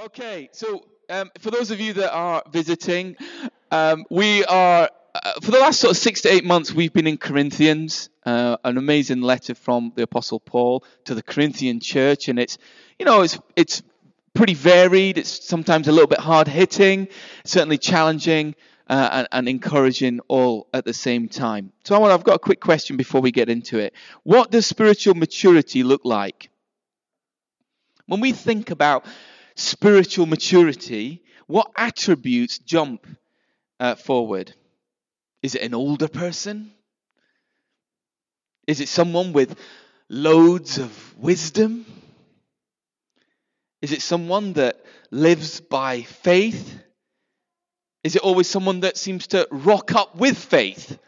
Okay, so um, for those of you that are visiting, um, we are uh, for the last sort of six to eight months we've been in Corinthians, uh, an amazing letter from the Apostle Paul to the Corinthian church, and it's you know it's it's pretty varied. It's sometimes a little bit hard hitting, certainly challenging. Uh, and, and, encouraging all at the same time. So I want, I've got a quick question before we get into it. What does spiritual maturity look like? When we think about spiritual maturity, what attributes jump uh, forward? Is it an older person? Is it someone with loads of wisdom? Is it someone that lives by faith? Is it always someone that seems to rock up with faith?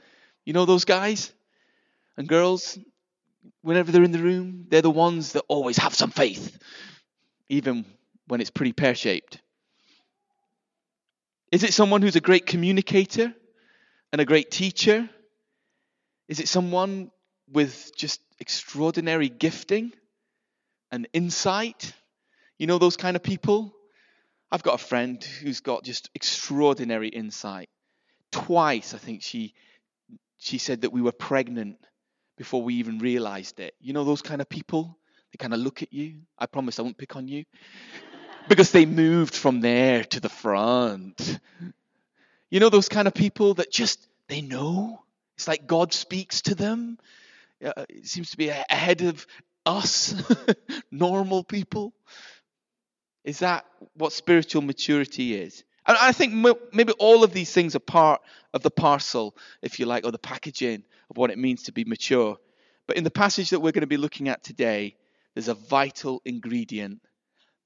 You know those guys and girls? Whenever they're in the room, they're the ones that always have some faith, even when it's pretty pear shaped? Is it someone who's a great communicator and a great teacher? Is it someone with just extraordinary gifting and insight? You know those kind of people? I've got a friend who's got just extraordinary insight. Twice, I think she she said that we were pregnant before we even realized it. You know those kind of people? They kind of look at you. I promise I won't pick on you because they moved from there to the front. You know those kind of people that just they know. It's like God speaks to them. Uh, it seems to be ahead of us, normal people. Is that what spiritual maturity is? And I think maybe all of these things are part of the parcel, if you like, or the packaging of what it means to be mature. But in the passage that we're going to be looking at today, there's a vital ingredient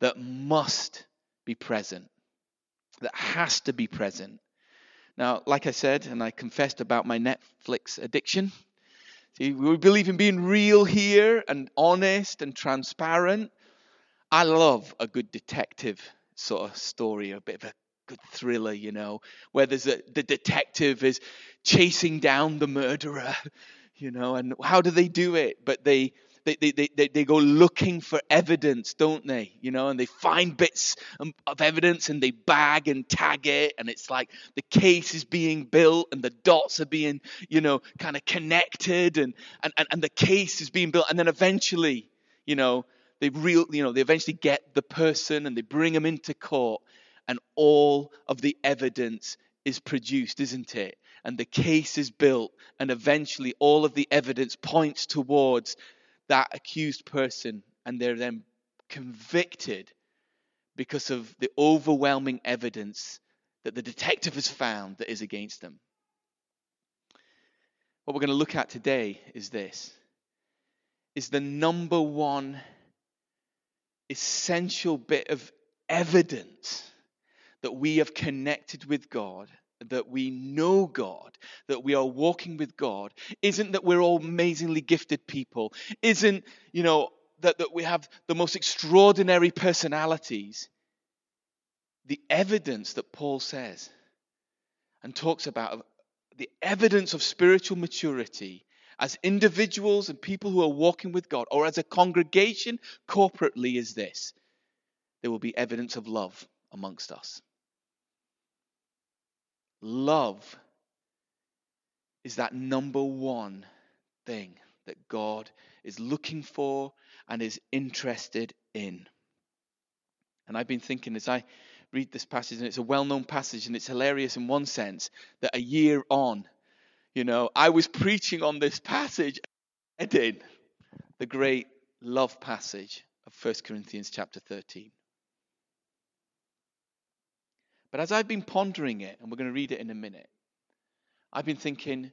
that must be present, that has to be present. Now, like I said, and I confessed about my Netflix addiction. See, we believe in being real here and honest and transparent. I love a good detective sort of story, a bit of a good thriller, you know, where there's a, the detective is chasing down the murderer, you know, and how do they do it? But they they, they, they, they go looking for evidence, don't they? You know, and they find bits um, of evidence and they bag and tag it. And it's like the case is being built and the dots are being, you know, kind of connected and, and, and, and the case is being built. And then eventually, you know, they real, you know, they eventually get the person and they bring them into court and all of the evidence is produced, isn't it? And the case is built, and eventually all of the evidence points towards that accused person and they're then convicted because of the overwhelming evidence that the detective has found that is against them. What we're going to look at today is this is the number one essential bit of evidence that we have connected with God that we know God, that we are walking with God, isn't that we're all amazingly gifted people, isn't, you know, that, that we have the most extraordinary personalities. The evidence that Paul says and talks about the evidence of spiritual maturity as individuals and people who are walking with God, or as a congregation corporately, is this there will be evidence of love amongst us. Love is that number one thing that God is looking for and is interested in. And I've been thinking as I read this passage, and it's a well known passage, and it's hilarious in one sense that a year on, you know, I was preaching on this passage, I did, the great love passage of 1 Corinthians chapter 13. But as I've been pondering it, and we're going to read it in a minute, I've been thinking,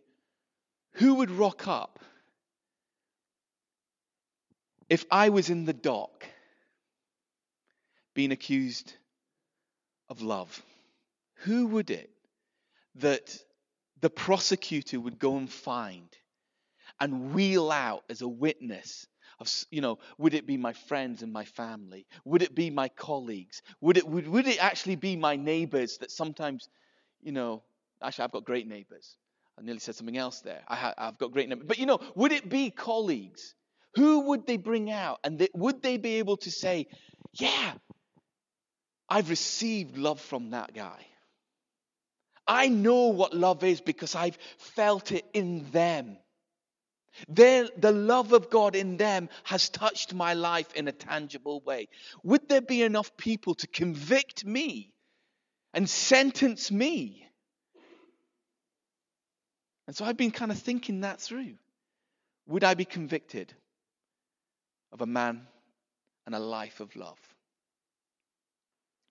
who would rock up if I was in the dock being accused of love? Who would it that the prosecutor would go and find and wheel out as a witness of, you know, would it be my friends and my family? Would it be my colleagues? Would it, would, would it actually be my neighbors that sometimes, you know, actually, I've got great neighbors. I nearly said something else there. I have, I've got great neighbors. But, you know, would it be colleagues? Who would they bring out? And they, would they be able to say, yeah, I've received love from that guy. I know what love is because I've felt it in them. Their, the love of God in them has touched my life in a tangible way. Would there be enough people to convict me and sentence me? And so I've been kind of thinking that through. Would I be convicted of a man and a life of love?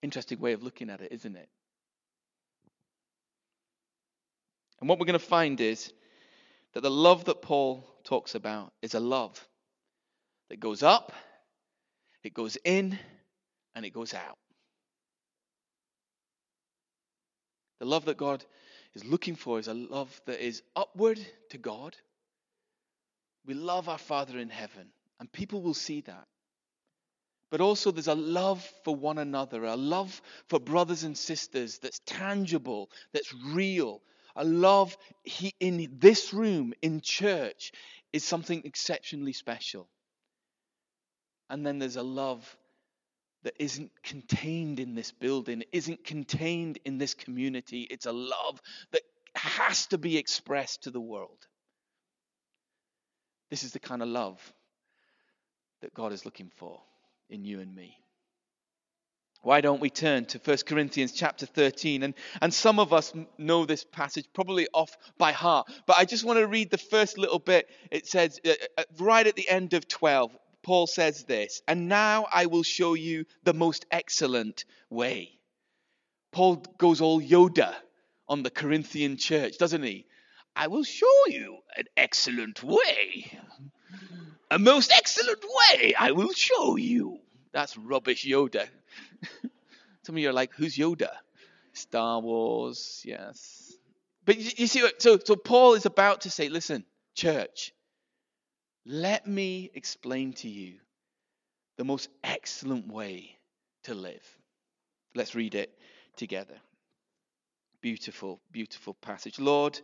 Interesting way of looking at it, isn't it? And what we're going to find is that the love that Paul talks about is a love that goes up, it goes in, and it goes out. The love that God is looking for is a love that is upward to God. We love our Father in heaven, and people will see that. But also, there's a love for one another, a love for brothers and sisters that's tangible, that's real, a love he, in this room, in church, is something exceptionally special. And then there's a love that isn't contained in this building, isn't contained in this community. It's a love that has to be expressed to the world. This is the kind of love that God is looking for in you and me. Why don't we turn to 1 Corinthians chapter 13? And, and some of us know this passage probably off by heart, but I just want to read the first little bit. It says, uh, uh, right at the end of 12, Paul says this, and now I will show you the most excellent way. Paul goes all Yoda on the Corinthian church, doesn't he? I will show you an excellent way. A most excellent way I will show you. That's rubbish Yoda. Some of you are like, who's Yoda? Star Wars, yes. But you, you see, so, so Paul is about to say, listen, church, let me explain to you the most excellent way to live. Let's read it together. Beautiful, beautiful passage. Lord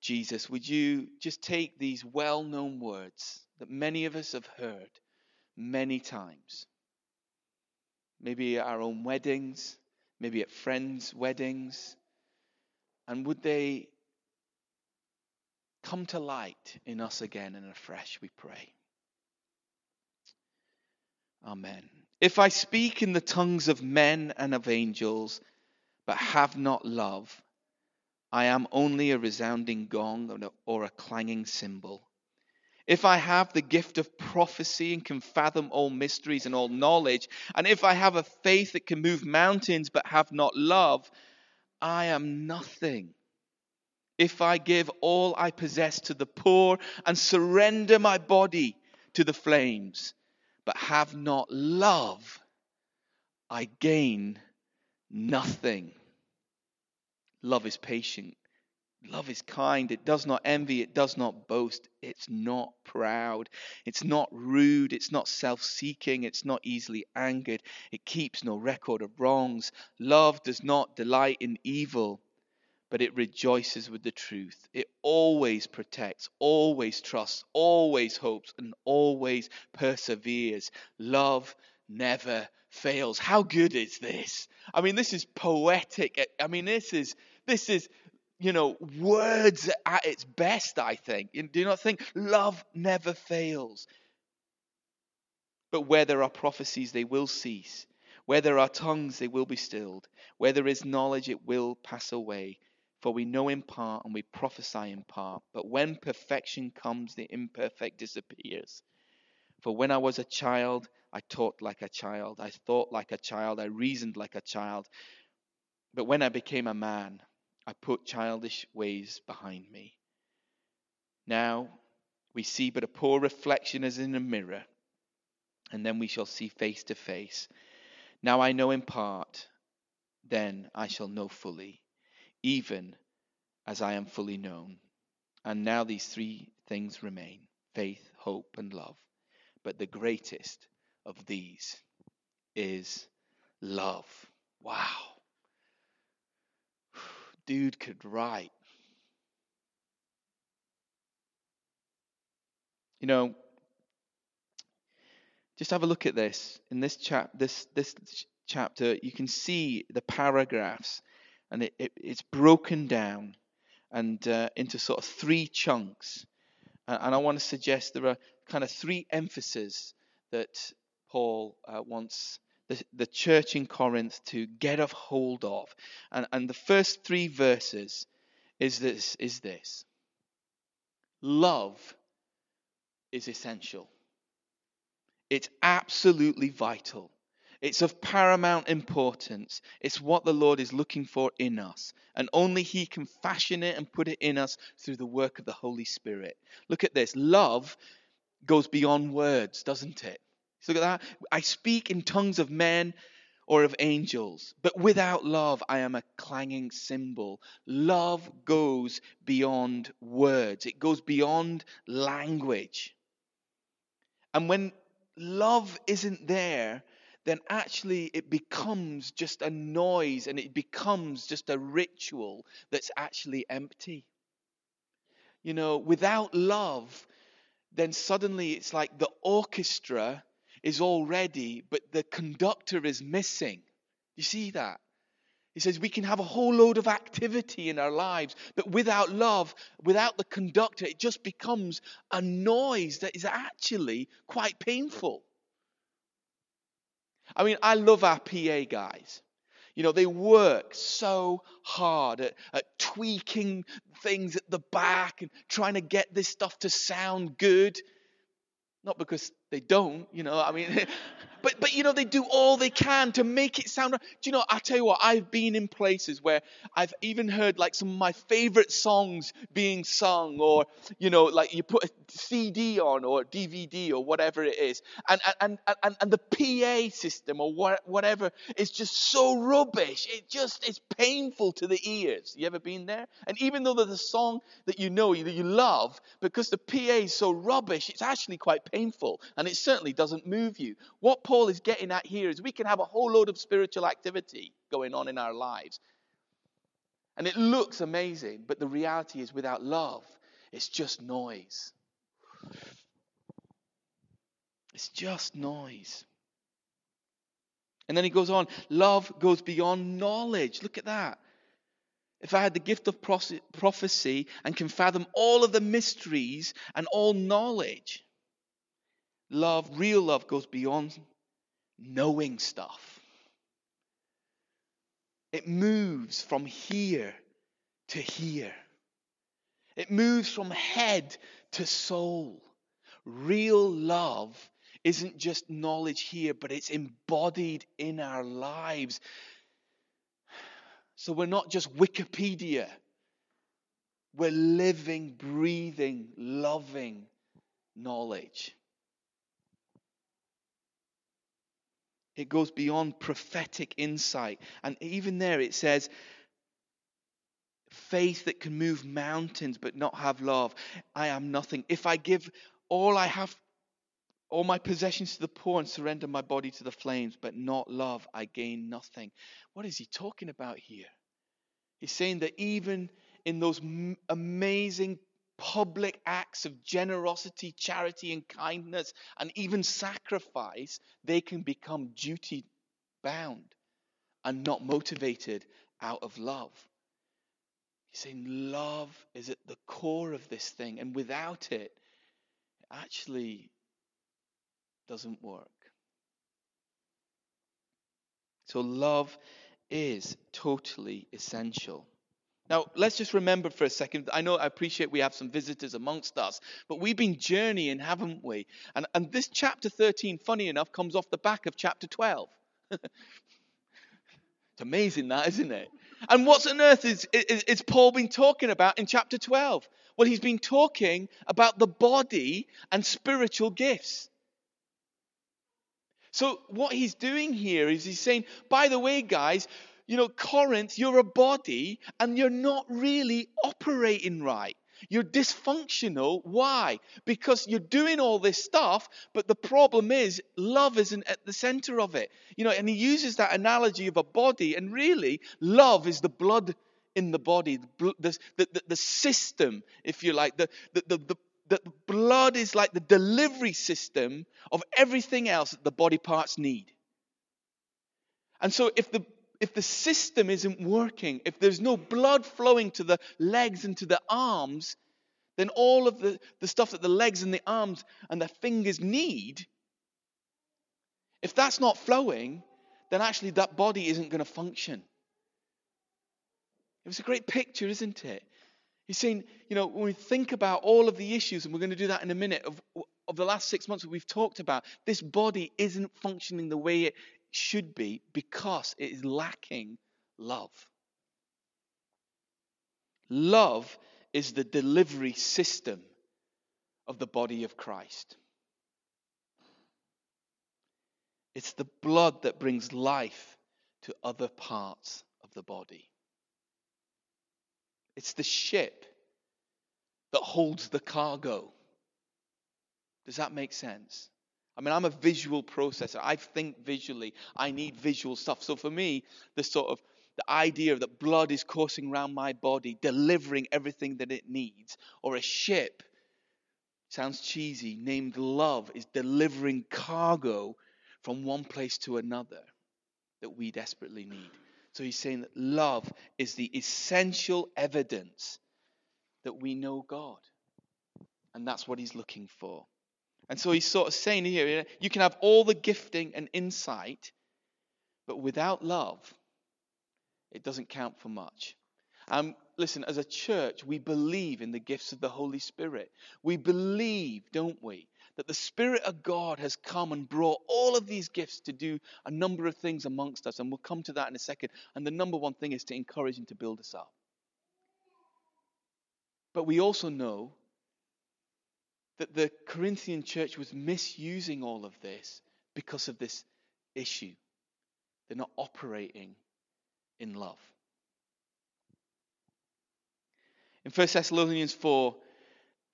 Jesus, would you just take these well known words that many of us have heard many times maybe at our own weddings, maybe at friends' weddings? And would they come to light in us again and afresh, we pray? Amen. If I speak in the tongues of men and of angels, but have not love, I am only a resounding gong or a clanging cymbal. If I have the gift of prophecy and can fathom all mysteries and all knowledge, and if I have a faith that can move mountains but have not love, I am nothing. If I give all I possess to the poor and surrender my body to the flames, but have not love, I gain nothing. Love is patient. Love is kind. It does not envy. It does not boast. It's not proud. It's not rude. It's not self seeking. It's not easily angered. It keeps no record of wrongs. Love does not delight in evil, but it rejoices with the truth. It always protects, always trusts, always hopes, and always perseveres. Love never fails. How good is this? I mean, this is poetic. I mean, this is this is you know, words at its best, I think. Do you not think love never fails? But where there are prophecies, they will cease. Where there are tongues, they will be stilled. Where there is knowledge, it will pass away. For we know in part and we prophesy in part. But when perfection comes, the imperfect disappears. For when I was a child, I taught like a child. I thought like a child. I reasoned like a child. But when I became a man, I put childish ways behind me. Now we see but a poor reflection as in a mirror, and then we shall see face to face. Now I know in part, then I shall know fully, even as I am fully known. And now these three things remain faith, hope, and love. But the greatest of these is love. Wow dude could write. You know, just have a look at this in this chap this this chapter, you can see the paragraphs, and it, it, it's broken down and uh, into sort of three chunks. and I want to suggest there are kind of three emphases that Paul uh, wants the, the church in Corinth to get a hold of. And, and the first three verses is this, is this. Love is essential. It's absolutely vital. It's of paramount importance. It's what the Lord is looking for in us. And only He can fashion it and put it in us through the work of the Holy Spirit. Look at this. Love goes beyond words, doesn't it? So look at that. I speak in tongues of men or of angels, but without love, I am a clanging cymbal. Love goes beyond words, it goes beyond language. And when love isn't there, then actually it becomes just a noise and it becomes just a ritual that's actually empty. You know, without love, then suddenly it's like the orchestra is all ready, but the conductor is missing. You see that? He says we can have a whole load of activity in our lives, but without love, without the conductor, it just becomes a noise that is actually quite painful. I mean, I love our PA guys. You know, they work so hard at, at, tweaking things at the back and trying to get this stuff to sound good. Not because they don't, you know, I mean, but but you know they do all they can to make it sound. Do you know? I tell you what, I've been in places where I've even heard like some of my favorite songs being sung, or you know, like you put a CD on or DVD or whatever it is, and and and and the PA system or what, whatever is just so rubbish. It just is painful to the ears. You ever been there? And even though there's a song that you know that you love, because the PA is so rubbish, it's actually quite painful, and it certainly doesn't move you. What Paul is getting at here is we can have a whole load of spiritual activity going on in our lives. And it looks amazing, but the reality is without love, it's just noise. It's just noise. And then he goes on love goes beyond knowledge. Look at that. If I had the gift of prophecy and can fathom all of the mysteries and all knowledge, love, real love, goes beyond knowing stuff. It moves from here to here. It moves from head to soul. Real love isn't just knowledge here, but it's embodied in our lives. So we're not just Wikipedia, we're living, breathing, loving knowledge. It goes beyond prophetic insight. And even there it says, faith that can move mountains but not have love. I am nothing. If I give all I have, all my possessions to the poor and surrender my body to the flames, but not love, I gain nothing. What is he talking about here? He's saying that even in those amazing public acts of generosity, charity, and kindness, and even sacrifice, they can become duty bound and not motivated out of love. He's saying love is at the core of this thing, and without it, it actually doesn't work. So, love is totally essential. Now, let's just remember for a second. I know I appreciate we have some visitors amongst us, but we've been journeying, haven't we? And, and this chapter 13, funny enough, comes off the back of chapter 12. it's amazing, that, isn't it? And what on earth is, is, is Paul been talking about in chapter 12? Well, he's been talking about the body and spiritual gifts. So, what he's doing here is he's saying, by the way, guys, you know, Corinth, you're a body and you're not really operating right. You're dysfunctional. Why? Because you're doing all this stuff, but the problem is love isn't at the center of it. You know, and he uses that analogy of a body, and really, love is the blood in the body, the, the, the, the system, if you like. The, the, the, the, the blood is like the delivery system of everything else that the body parts need. And so if the if the system isn't working, if there's no blood flowing to the legs and to the arms, then all of the, the stuff that the legs and the arms and the fingers need, if that's not flowing, then actually that body isn't going to function. It was a great picture, isn't it? He's saying, you know, when we think about all of the issues, and we're going to do that in a minute, of, of the last six months that we've talked about, this body isn't functioning the way it should be because it is lacking love. Love is the delivery system of the body of Christ. It's the blood that brings life to other parts of the body. It's the ship that holds the cargo. Does that make sense? I mean, I'm a visual processor. I think visually. I need visual stuff. So for me, the sort of the idea that blood is coursing around my body, delivering everything that it needs, or a ship, sounds cheesy, named love, is delivering cargo from one place to another that we desperately need. So he's saying that love is the essential evidence that we know God. And that's what he's looking for. And so he's sort of saying here you can have all the gifting and insight, but without love, it doesn't count for much. Um, listen, as a church, we believe in the gifts of the Holy Spirit. We believe, don't we, that the Spirit of God has come and brought all of these gifts to do a number of things amongst us. And we'll come to that in a second. And the number one thing is to encourage and to build us up. But we also know that the Corinthian church was misusing all of this because of this issue. They're not operating in love. In 1 Thessalonians 4,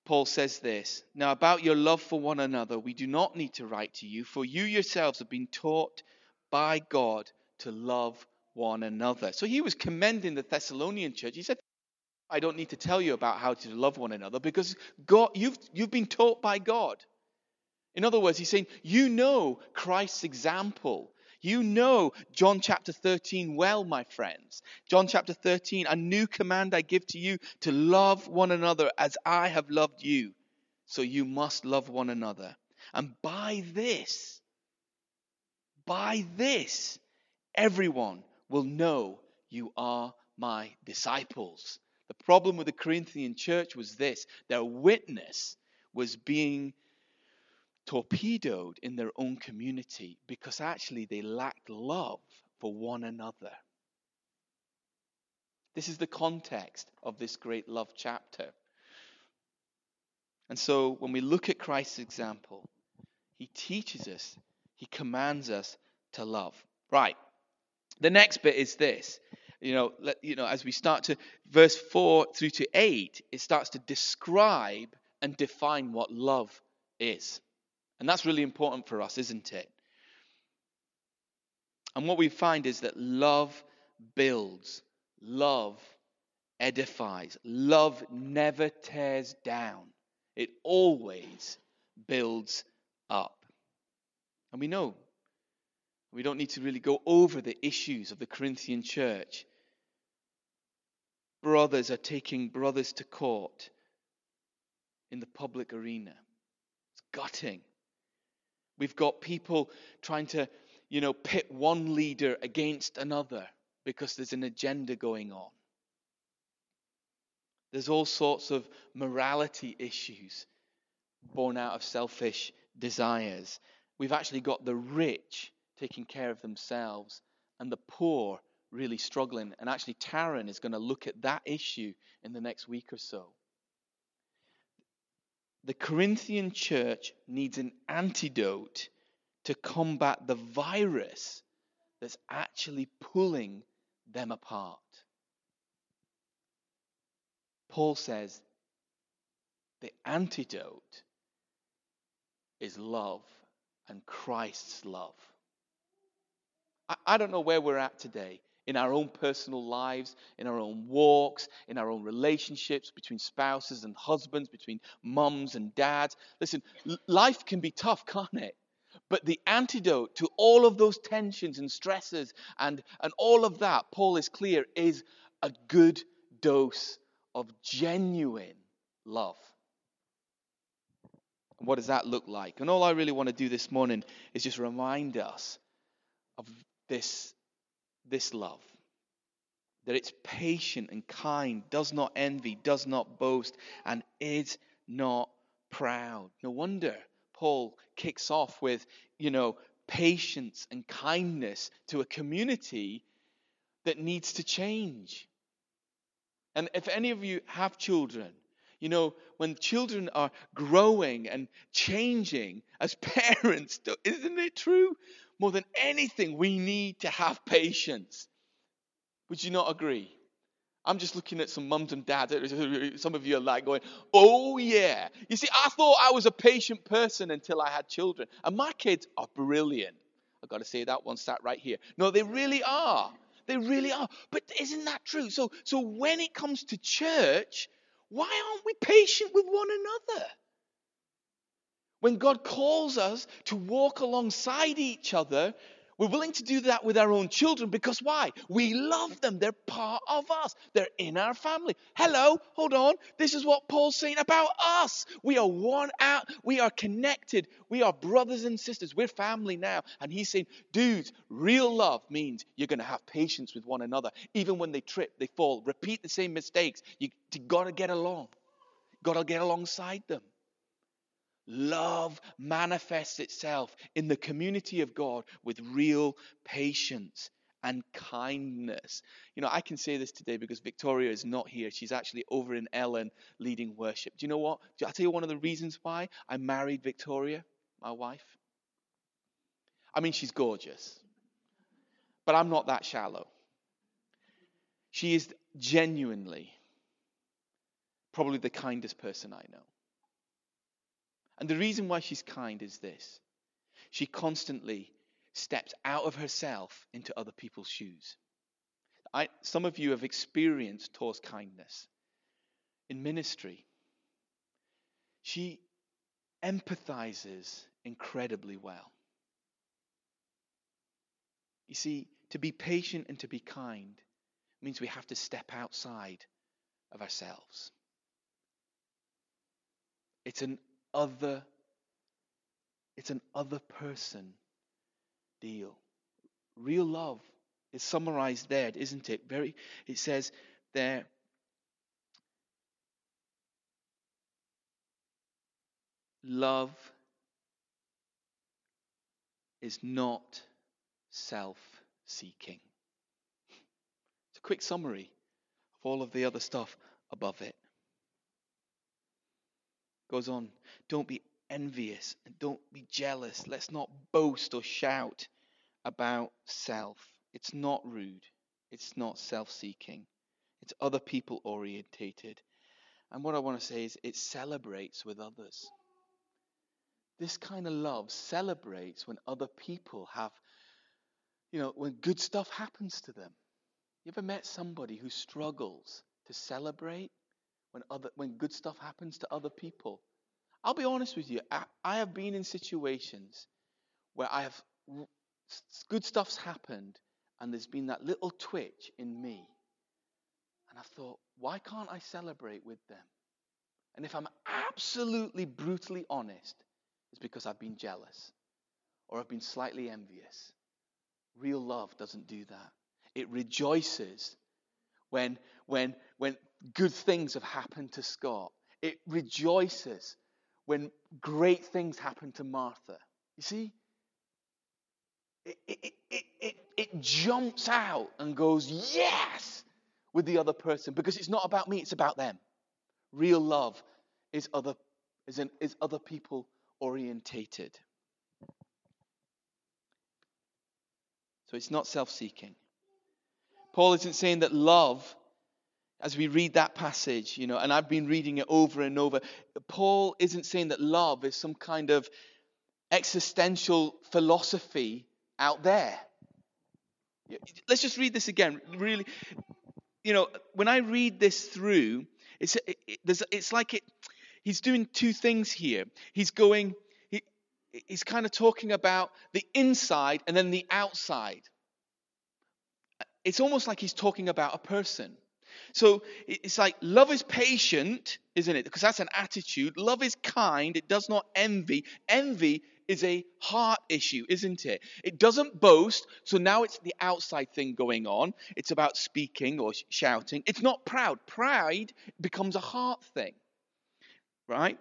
Paul says this Now, about your love for one another, we do not need to write to you, for you yourselves have been taught by God to love one another. So he was commending the Thessalonian church. He said, I don't need to tell you about how to love one another because God, you've, you've been taught by God. In other words, he's saying, You know Christ's example. You know John chapter 13 well, my friends. John chapter 13, a new command I give to you to love one another as I have loved you. So you must love one another. And by this, by this, everyone will know you are my disciples. The problem with the Corinthian church was this their witness was being torpedoed in their own community because actually they lacked love for one another. This is the context of this great love chapter. And so when we look at Christ's example, he teaches us, he commands us to love. Right. The next bit is this you know, let, you know, as we start to verse 4 through to 8, it starts to describe and define what love is. And that's really important for us, isn't it? And what we find is that love builds, love edifies, love never tears down, it always builds up. And we know we don't need to really go over the issues of the Corinthian church. Brothers are taking brothers to court in the public arena. It's gutting. We've got people trying to, you know, pit one leader against another because there's an agenda going on. There's all sorts of morality issues born out of selfish desires. We've actually got the rich taking care of themselves and the poor really struggling. And actually, Taryn is going to look at that issue in the next week or so. The Corinthian church needs an antidote to combat the virus that's actually pulling them apart. Paul says the antidote is love and Christ's love. I, don't know where we're at today in our own personal lives, in our own walks, in our own relationships between spouses and husbands, between mums and dads. Listen, life can be tough, can't it? But the antidote to all of those tensions and stresses and, and all of that, Paul is clear, is a good dose of genuine love. And what does that look like? And all I really want to do this morning is just remind us of this, this love. That it's patient and kind, does not envy, does not boast, and is not proud. No wonder Paul kicks off with, you know, patience and kindness to a community that needs to change. And if any of you have children, you know, when children are growing and changing as parents, isn't it true? More than anything, we need to have patience. Would you not agree? I'm just looking at some mums and dads. Some of you are like going, oh, yeah. You see, I thought I was a patient person until I had children. And my kids are brilliant. I've got to say that one sat right here. No, they really are. They really are. But isn't that true? So, so when it comes to church, why aren't we patient with one another? When God calls us to walk alongside each other, we're willing to do that with our own children because why? We love them. They're part of us. They're in our family. Hello, hold on. This is what Paul's saying about us. We are one out. We are connected. We are brothers and sisters. We're family now. And he's saying, dudes, real love means you're going to have patience with one another. Even when they trip, they fall, repeat the same mistakes. You, you got to get along. Got to get alongside them. Love manifests itself in the community of God with real patience and kindness. You know, I can say this today because Victoria is not here. She's actually over in Ellen leading worship. Do you know what? I'll tell you one of the reasons why I married Victoria, my wife. I mean, she's gorgeous, but I'm not that shallow. She is genuinely probably the kindest person I know. And the reason why she's kind is this she constantly steps out of herself into other people's shoes. I, some of you have experienced Tor's kindness in ministry. She empathizes incredibly well. You see, to be patient and to be kind means we have to step outside of ourselves. It's an other it's an other person deal. Real love is summarized there, isn't it? Very it says there love is not self-seeking. It's a quick summary of all of the other stuff above it. Goes on, don't be envious and don't be jealous. Let's not boast or shout about self. It's not rude. It's not self seeking. It's other people orientated. And what I want to say is it celebrates with others. This kind of love celebrates when other people have, you know, when good stuff happens to them. You ever met somebody who struggles to celebrate? When other when good stuff happens to other people. I'll be honest with you. I, I have been in situations where I have good stuff's happened, and there's been that little twitch in me, and I thought, why can't I celebrate with them? And if I'm absolutely brutally honest, it's because I've been jealous or I've been slightly envious. Real love doesn't do that. It rejoices when when when good things have happened to Scott. It rejoices when great things happen to Martha. You see? It, it, it, it, it jumps out and goes, yes, with the other person because it's not about me, it's about them. Real love is other, is, an, is other people orientated. So it's not self seeking. Paul isn't saying that love as we read that passage, you know, and I've been reading it over and over, Paul isn't saying that love is some kind of existential philosophy out there. Let's just read this again. Really, you know, when I read this through, it's it, it, it's like it. He's doing two things here. He's going. He, is kind of talking about the inside and then the outside. It's almost like he's talking about a person. So it's like love is patient, isn't it? Because that's an attitude. Love is kind. It does not envy. Envy is a heart issue, isn't it? It doesn't boast. So now it's the outside thing going on. It's about speaking or shouting. It's not proud. Pride becomes a heart thing, right?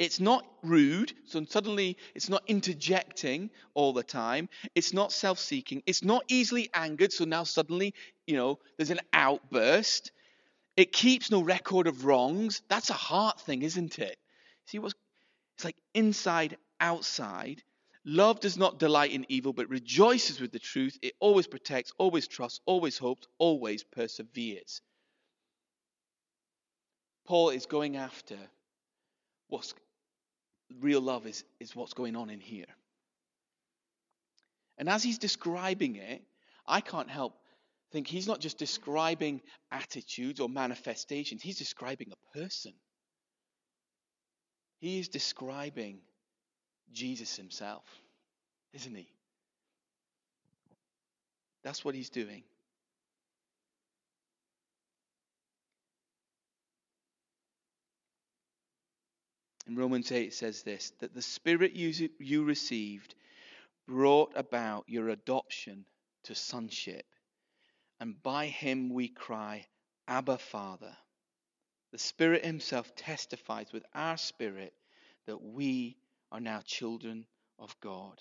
It's not rude, so suddenly it's not interjecting all the time. It's not self seeking. It's not easily angered, so now suddenly, you know, there's an outburst. It keeps no record of wrongs. That's a heart thing, isn't it? See what's it's like inside, outside. Love does not delight in evil, but rejoices with the truth. It always protects, always trusts, always hopes, always perseveres. Paul is going after what's real love is, is what's going on in here. And as he's describing it, I can't help think he's not just describing attitudes or manifestations, he's describing a person. He is describing Jesus himself, isn't he? That's what he's doing. In Romans 8, it says this that the Spirit you, you received brought about your adoption to sonship, and by him we cry, Abba, Father. The Spirit Himself testifies with our spirit that we are now children of God.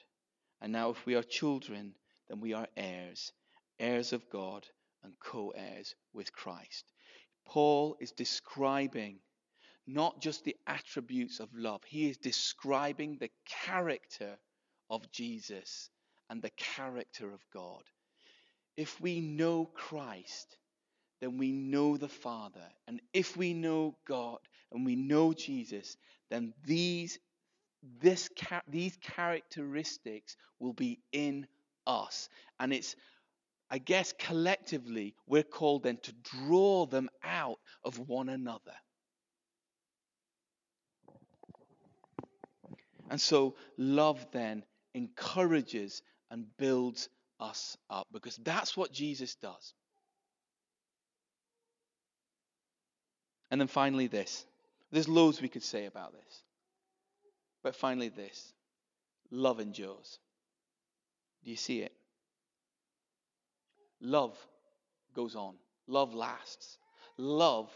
And now, if we are children, then we are heirs, heirs of God, and co heirs with Christ. Paul is describing not just the attributes of love, he is describing the character of Jesus and the character of God. If we know Christ, then we know the Father. And if we know God and we know Jesus, then these, this, these characteristics will be in us. And it's, I guess, collectively, we're called then to draw them out of one another. And so love then encourages and builds us up because that's what Jesus does. And then finally, this. There's loads we could say about this. But finally, this love endures. Do you see it? Love goes on, love lasts. Love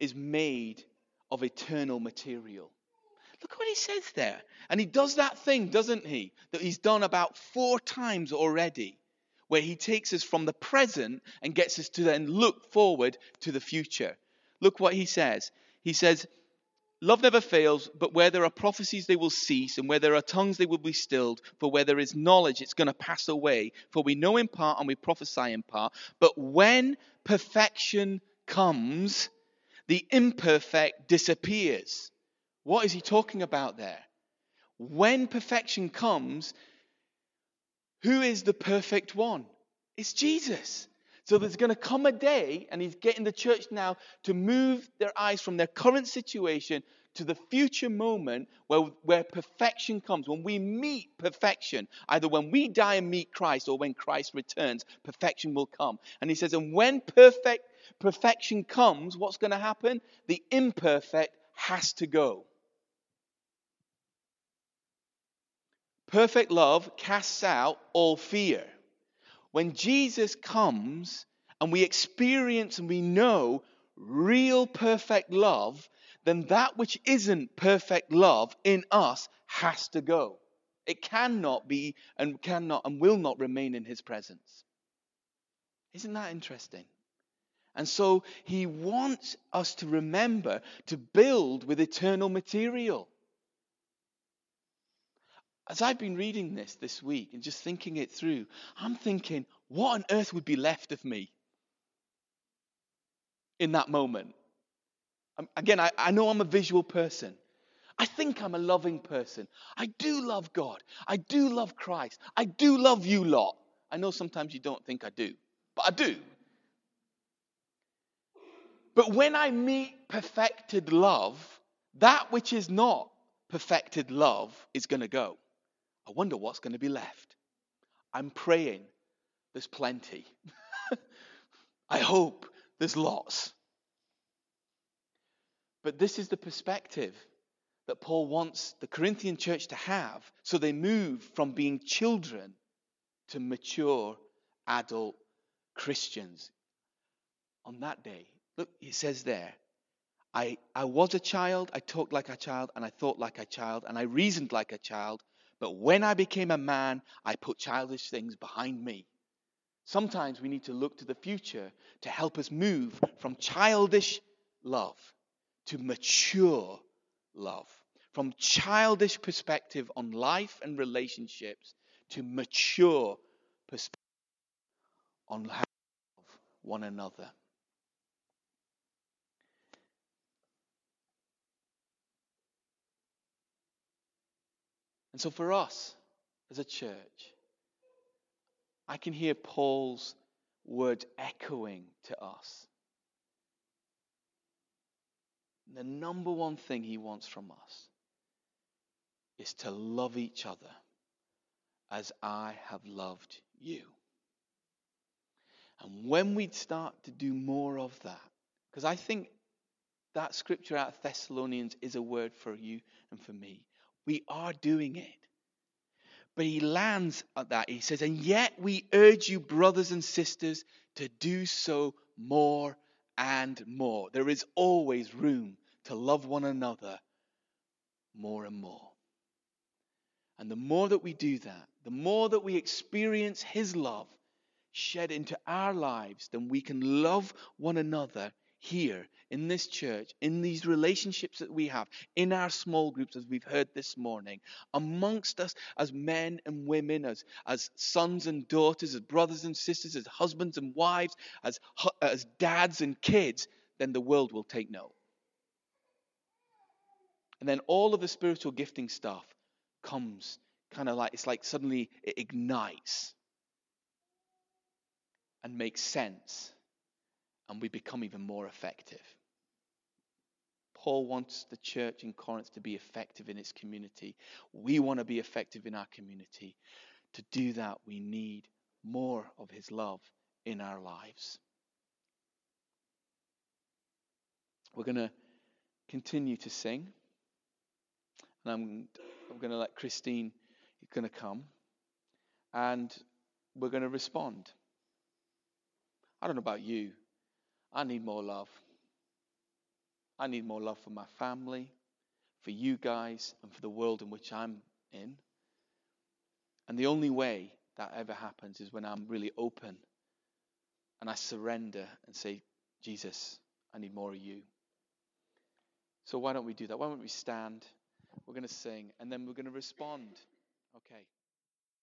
is made of eternal material. Look what he says there. And he does that thing, doesn't he? That he's done about four times already, where he takes us from the present and gets us to then look forward to the future. Look what he says. He says, Love never fails, but where there are prophecies, they will cease, and where there are tongues, they will be stilled. For where there is knowledge, it's going to pass away. For we know in part and we prophesy in part. But when perfection comes, the imperfect disappears. What is he talking about there? When perfection comes, who is the perfect one? It's Jesus. So there's going to come a day, and he's getting the church now to move their eyes from their current situation to the future moment where, where perfection comes. When we meet perfection, either when we die and meet Christ or when Christ returns, perfection will come. And he says, and when perfect perfection comes, what's going to happen? The imperfect has to go. Perfect love casts out all fear. When Jesus comes and we experience and we know real perfect love, then that which isn't perfect love in us has to go. It cannot be and cannot and will not remain in his presence. Isn't that interesting? And so he wants us to remember to build with eternal material as I've been reading this this week and just thinking it through, I'm thinking, what on earth would be left of me in that moment? Um, again, I, I know I'm a visual person. I think I'm a loving person. I do love God. I do love Christ. I do love you lot. I know sometimes you don't think I do, but I do. But when I meet perfected love, that which is not perfected love is going to go. I wonder what's going to be left. I'm praying there's plenty. I hope there's lots. But this is the perspective that Paul wants the Corinthian church to have so they move from being children to mature adult Christians. On that day, look, it says there, I, I was a child, I talked like a child, and I thought like a child, and I reasoned like a child. But when I became a man, I put childish things behind me. Sometimes we need to look to the future to help us move from childish love to mature love. From childish perspective on life and relationships to mature perspective on how to love one another. And so for us as a church, I can hear Paul's words echoing to us. The number one thing he wants from us is to love each other as I have loved you. And when we'd start to do more of that, because I think that scripture out of Thessalonians is a word for you and for me. We are doing it. But he lands at that. He says, And yet we urge you, brothers and sisters, to do so more and more. There is always room to love one another more and more. And the more that we do that, the more that we experience his love shed into our lives, then we can love one another here in this church, in these relationships that we have, in our small groups, as we've heard this morning, amongst us as men and women, as, as sons and daughters, as brothers and sisters, as husbands and wives, as, as dads and kids, then the world will take note. And then all of the spiritual gifting stuff comes kind of like, it's like suddenly it ignites and makes sense and we become even more effective. Paul wants the church in Corinth to be effective in its community. We want to be effective in our community. To do that, we need more of his love in our lives. We're going to continue to sing. And I'm, I'm going to let Christine going to come and we're going to respond. I don't know about you. I need more love. I need more love for my family, for you guys, and for the world in which I'm in. And the only way that ever happens is when I'm really open and I surrender and say, Jesus, I need more of you. So why don't we do that? Why don't we stand? We're going to sing and then we're going to respond. Okay.